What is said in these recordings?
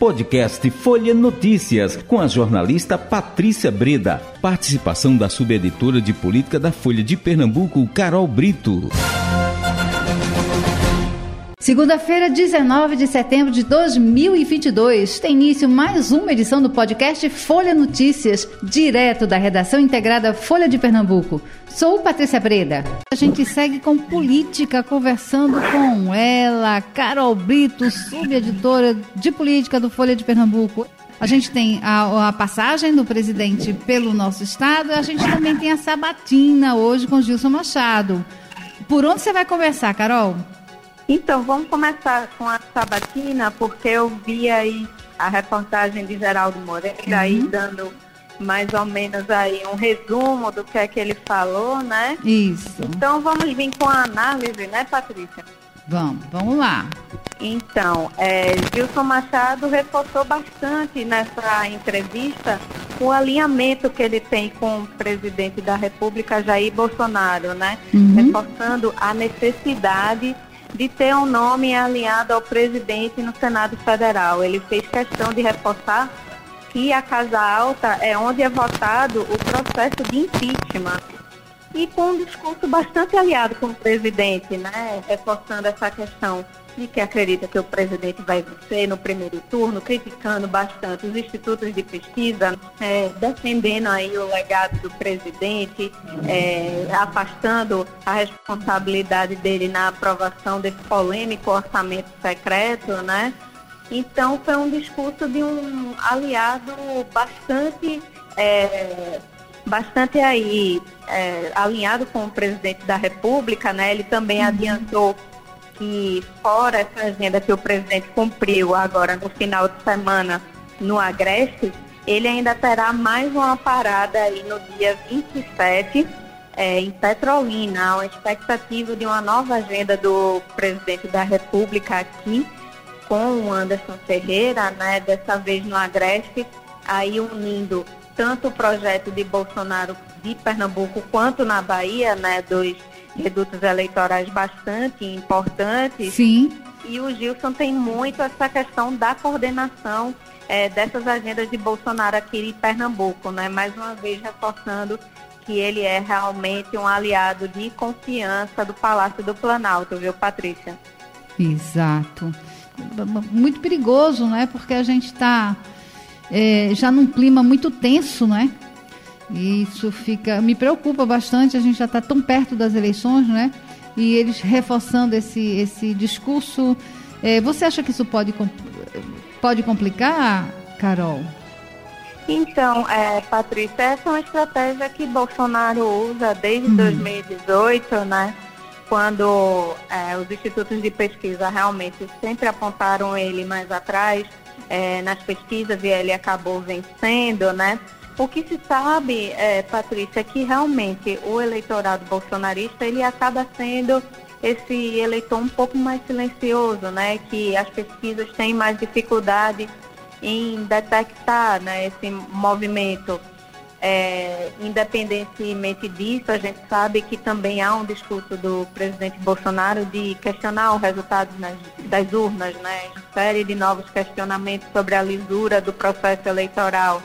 Podcast Folha Notícias, com a jornalista Patrícia Breda. Participação da subeditora de política da Folha de Pernambuco, Carol Brito. Segunda-feira, 19 de setembro de 2022, tem início mais uma edição do podcast Folha Notícias, direto da redação integrada Folha de Pernambuco. Sou Patrícia Breda. A gente segue com política, conversando com ela, Carol Brito, subeditora de política do Folha de Pernambuco. A gente tem a, a, passagem do presidente pelo nosso estado, a gente também tem a sabatina hoje com Gilson Machado. Por onde você vai conversar, Carol? Então, vamos começar com a sabatina, porque eu vi aí a reportagem de Geraldo Moreira uhum. aí dando mais ou menos aí um resumo do que é que ele falou, né? Isso. Então vamos vir com a análise, né, Patrícia? Vamos, vamos lá. Então, é, Gilson Machado reforçou bastante nessa entrevista o alinhamento que ele tem com o presidente da República, Jair Bolsonaro, né? Uhum. Reforçando a necessidade de ter um nome alinhado ao presidente no Senado Federal. Ele fez questão de reforçar que a Casa Alta é onde é votado o processo de impeachment. E com um discurso bastante aliado com o presidente, né? reforçando essa questão de que acredita que o presidente vai vencer no primeiro turno, criticando bastante os institutos de pesquisa, é, defendendo aí o legado do presidente, é, afastando a responsabilidade dele na aprovação desse polêmico orçamento secreto, né? Então foi um discurso de um aliado bastante é, bastante aí é, alinhado com o presidente da República, né? Ele também uhum. adiantou que fora essa agenda que o presidente cumpriu agora no final de semana no Agreste, ele ainda terá mais uma parada aí no dia 27 é, em Petrolina. Uma expectativa de uma nova agenda do presidente da República aqui com o Anderson Ferreira, né, dessa vez no Agreste, aí unindo tanto o projeto de Bolsonaro de Pernambuco quanto na Bahia, né, dois redutos eleitorais bastante importantes. Sim. E o Gilson tem muito essa questão da coordenação é, dessas agendas de Bolsonaro aqui em Pernambuco, né? Mais uma vez reforçando que ele é realmente um aliado de confiança do Palácio do Planalto, viu, Patrícia? Exato. Muito perigoso, né? Porque a gente está é, já num clima muito tenso, né? Isso fica, me preocupa bastante, a gente já está tão perto das eleições, né? E eles reforçando esse, esse discurso. É, você acha que isso pode, pode complicar, Carol? Então, é, Patrícia, essa é uma estratégia que Bolsonaro usa desde uhum. 2018, né? Quando é, os institutos de pesquisa realmente sempre apontaram ele mais atrás é, nas pesquisas e ele acabou vencendo, né? O que se sabe, é, Patrícia, é que realmente o eleitorado bolsonarista ele acaba sendo esse eleitor um pouco mais silencioso, né? Que as pesquisas têm mais dificuldade em detectar né, esse movimento. É, independentemente disso, a gente sabe que também há um discurso do presidente Bolsonaro de questionar o resultado nas, das urnas, né? Série de novos questionamentos sobre a lisura do processo eleitoral.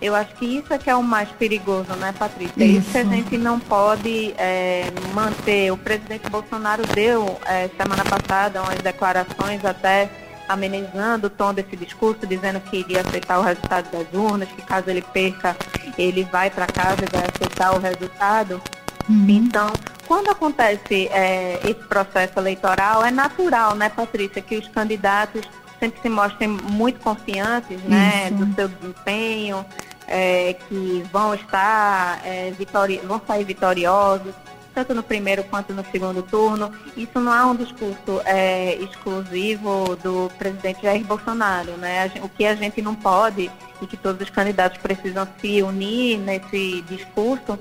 Eu acho que isso é que é o mais perigoso, né, Patrícia? Isso, isso que a gente não pode é, manter. O presidente Bolsonaro deu é, semana passada umas declarações até amenizando o tom desse discurso, dizendo que iria aceitar o resultado das urnas, que caso ele perca, ele vai para casa e vai aceitar o resultado. Uhum. Então, quando acontece é, esse processo eleitoral, é natural, né, Patrícia, que os candidatos sempre se mostrem muito confiantes né, do seu desempenho, é, que vão estar é, vitori vão sair vitoriosos, tanto no primeiro quanto no segundo turno. Isso não é um discurso é, exclusivo do presidente Jair Bolsonaro. Né? O que a gente não pode e que todos os candidatos precisam se unir nesse discurso.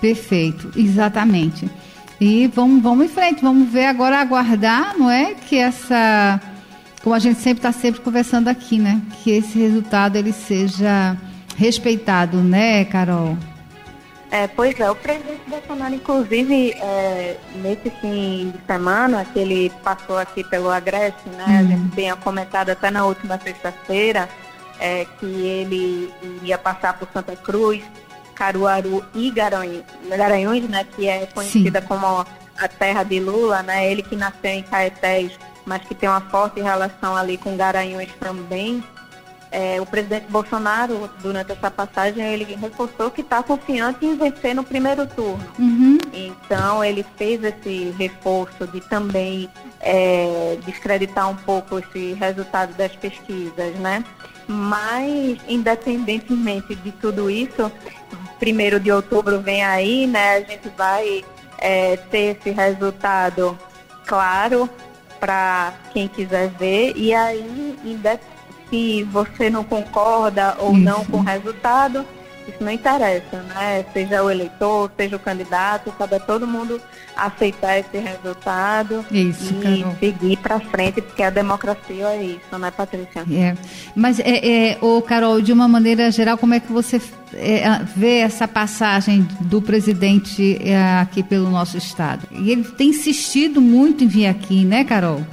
Perfeito, exatamente. E vamos, vamos em frente, vamos ver agora, aguardar, não é? Que essa, como a gente sempre está sempre conversando aqui, né? Que esse resultado ele seja respeitado, né, Carol? É, pois é, o presidente Bolsonaro, inclusive, é, nesse fim de semana que ele passou aqui pelo Agreste, né? Uhum. A gente tinha comentado até na última sexta-feira é, que ele ia passar por Santa Cruz, Caruaru e Garanhuns, Garanhuns né? Que é conhecida Sim. como a terra de Lula, né? Ele que nasceu em Caetés, mas que tem uma forte relação ali com Garanhuns também. É, o presidente Bolsonaro, durante essa passagem, ele reforçou que está confiante em vencer no primeiro turno. Uhum. Então, ele fez esse reforço de também é, descreditar um pouco esse resultado das pesquisas, né? Mas, independentemente de tudo isso, primeiro de outubro vem aí, né? A gente vai é, ter esse resultado claro para quem quiser ver. E aí, se você não concorda ou Isso. não com o resultado, isso não interessa, né? Seja o eleitor, seja o candidato, sabe? Todo mundo aceitar esse resultado isso, e Carol. seguir para frente, porque a democracia é isso, né, Patrícia? É. Mas, é, é, ô, Carol, de uma maneira geral, como é que você é, vê essa passagem do presidente é, aqui pelo nosso estado? E ele tem insistido muito em vir aqui, né, Carol?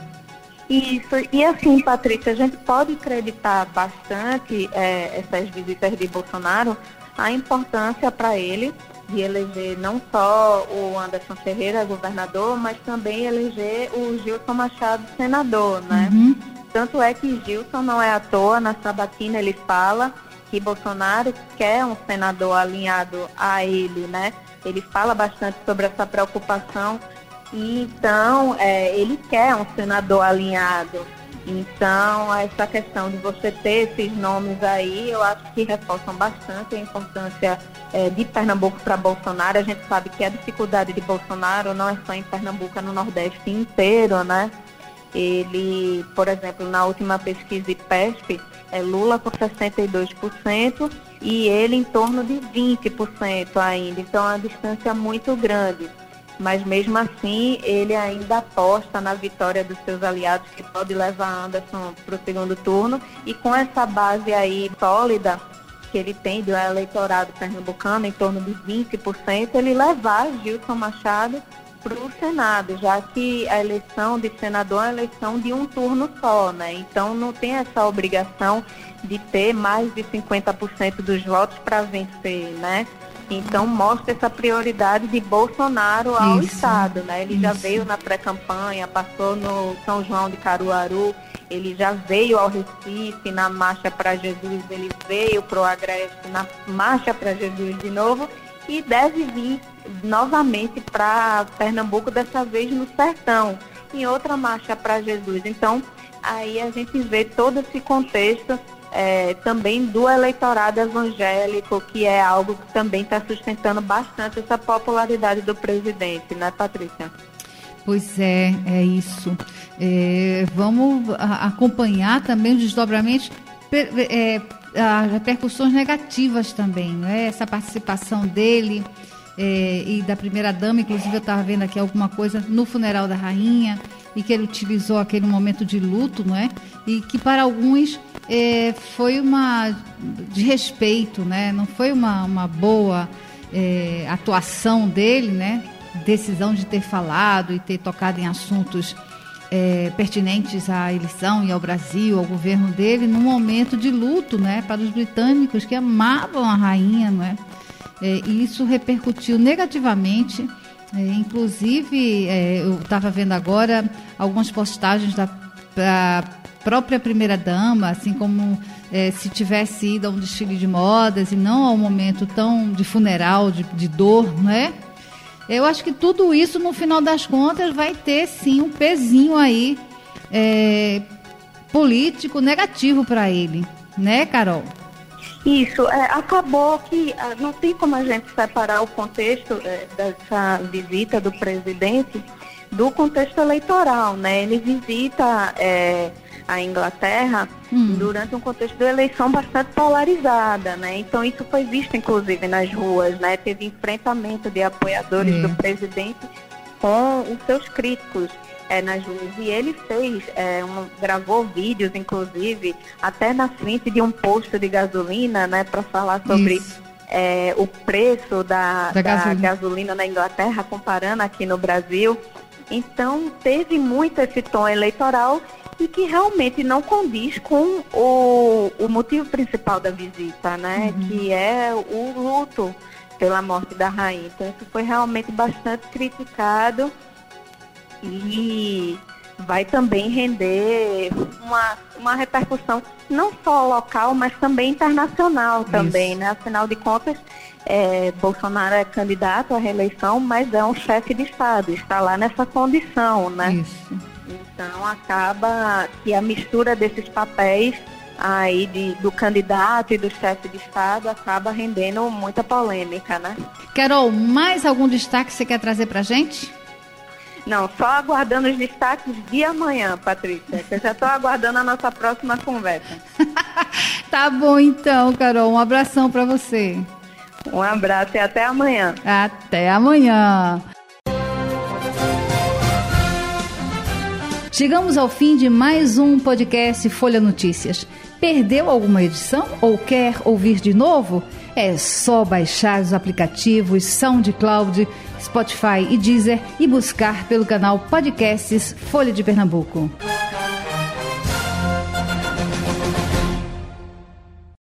Isso, e assim, Patrícia, a gente pode acreditar bastante é, essas visitas de Bolsonaro, a importância para ele de eleger não só o Anderson Ferreira governador, mas também eleger o Gilson Machado senador, né? Uhum. Tanto é que Gilson não é à toa, na sabatina ele fala que Bolsonaro quer um senador alinhado a ele, né? Ele fala bastante sobre essa preocupação então, é, ele quer um senador alinhado. Então, essa questão de você ter esses nomes aí, eu acho que reforçam bastante a importância é, de Pernambuco para Bolsonaro. A gente sabe que a dificuldade de Bolsonaro não é só em Pernambuco, é no Nordeste inteiro, né? Ele, por exemplo, na última pesquisa IPESP, é Lula com 62% e ele em torno de 20% ainda. Então, é uma distância muito grande mas mesmo assim ele ainda aposta na vitória dos seus aliados, que pode levar Anderson para o segundo turno. E com essa base aí sólida que ele tem do eleitorado pernambucano, em torno de 20%, ele levar Gilson Machado para o Senado, já que a eleição de senador é uma eleição de um turno só, né? Então não tem essa obrigação de ter mais de 50% dos votos para vencer, né? Então mostra essa prioridade de Bolsonaro ao Isso. Estado, né? Ele Isso. já veio na pré-campanha, passou no São João de Caruaru, ele já veio ao Recife na Marcha para Jesus, ele veio para o Agreste na Marcha para Jesus de novo e deve vir novamente para Pernambuco, dessa vez no Sertão, em outra Marcha para Jesus. Então, aí a gente vê todo esse contexto é, também do eleitorado evangélico, que é algo que também está sustentando bastante essa popularidade do presidente, né, Patrícia? Pois é, é isso. É, vamos acompanhar também os desdobramentos, é, as repercussões negativas também, né? essa participação dele é, e da primeira-dama, inclusive eu estava vendo aqui alguma coisa no funeral da rainha, e que ele utilizou aquele momento de luto, não é? E que para alguns é, foi uma de respeito, né? Não foi uma, uma boa é, atuação dele, né? Decisão de ter falado e ter tocado em assuntos é, pertinentes à eleição e ao Brasil, ao governo dele, num momento de luto, né? Para os britânicos que amavam a rainha, não é? é e isso repercutiu negativamente. É, inclusive, é, eu estava vendo agora algumas postagens da própria primeira-dama, assim como é, se tivesse ido a um desfile de modas e não a um momento tão de funeral, de, de dor, não é? Eu acho que tudo isso, no final das contas, vai ter sim um pezinho aí é, político negativo para ele, né, Carol? Isso, é, acabou que ah, não tem como a gente separar o contexto é, dessa visita do presidente do contexto eleitoral, né? Ele visita é, a Inglaterra hum. durante um contexto de eleição bastante polarizada, né? Então isso foi visto inclusive nas ruas, né? Teve enfrentamento de apoiadores do presidente com os seus críticos é, nas ruas. E ele fez, é, um, gravou vídeos, inclusive, até na frente de um posto de gasolina, né, para falar sobre é, o preço da, da, da gasolina. gasolina na Inglaterra, comparando aqui no Brasil. Então, teve muito esse tom eleitoral e que realmente não condiz com o, o motivo principal da visita, né? Uhum. Que é o luto pela morte da rainha. Então, isso foi realmente bastante criticado e vai também render uma, uma repercussão não só local, mas também internacional também, Isso. né? Afinal de contas, é, Bolsonaro é candidato à reeleição, mas é um chefe de Estado, está lá nessa condição, né? Isso. Então acaba que a mistura desses papéis aí de, do candidato e do chefe de Estado acaba rendendo muita polêmica, né? Carol, mais algum destaque que você quer trazer para gente? Não, só aguardando os destaques de amanhã, Patrícia. eu já estou aguardando a nossa próxima conversa. tá bom então, Carol. Um abração para você. Um abraço e até amanhã. Até amanhã. Chegamos ao fim de mais um podcast Folha Notícias. Perdeu alguma edição ou quer ouvir de novo? É só baixar os aplicativos SoundCloud, Spotify e Deezer e buscar pelo canal Podcasts Folha de Pernambuco.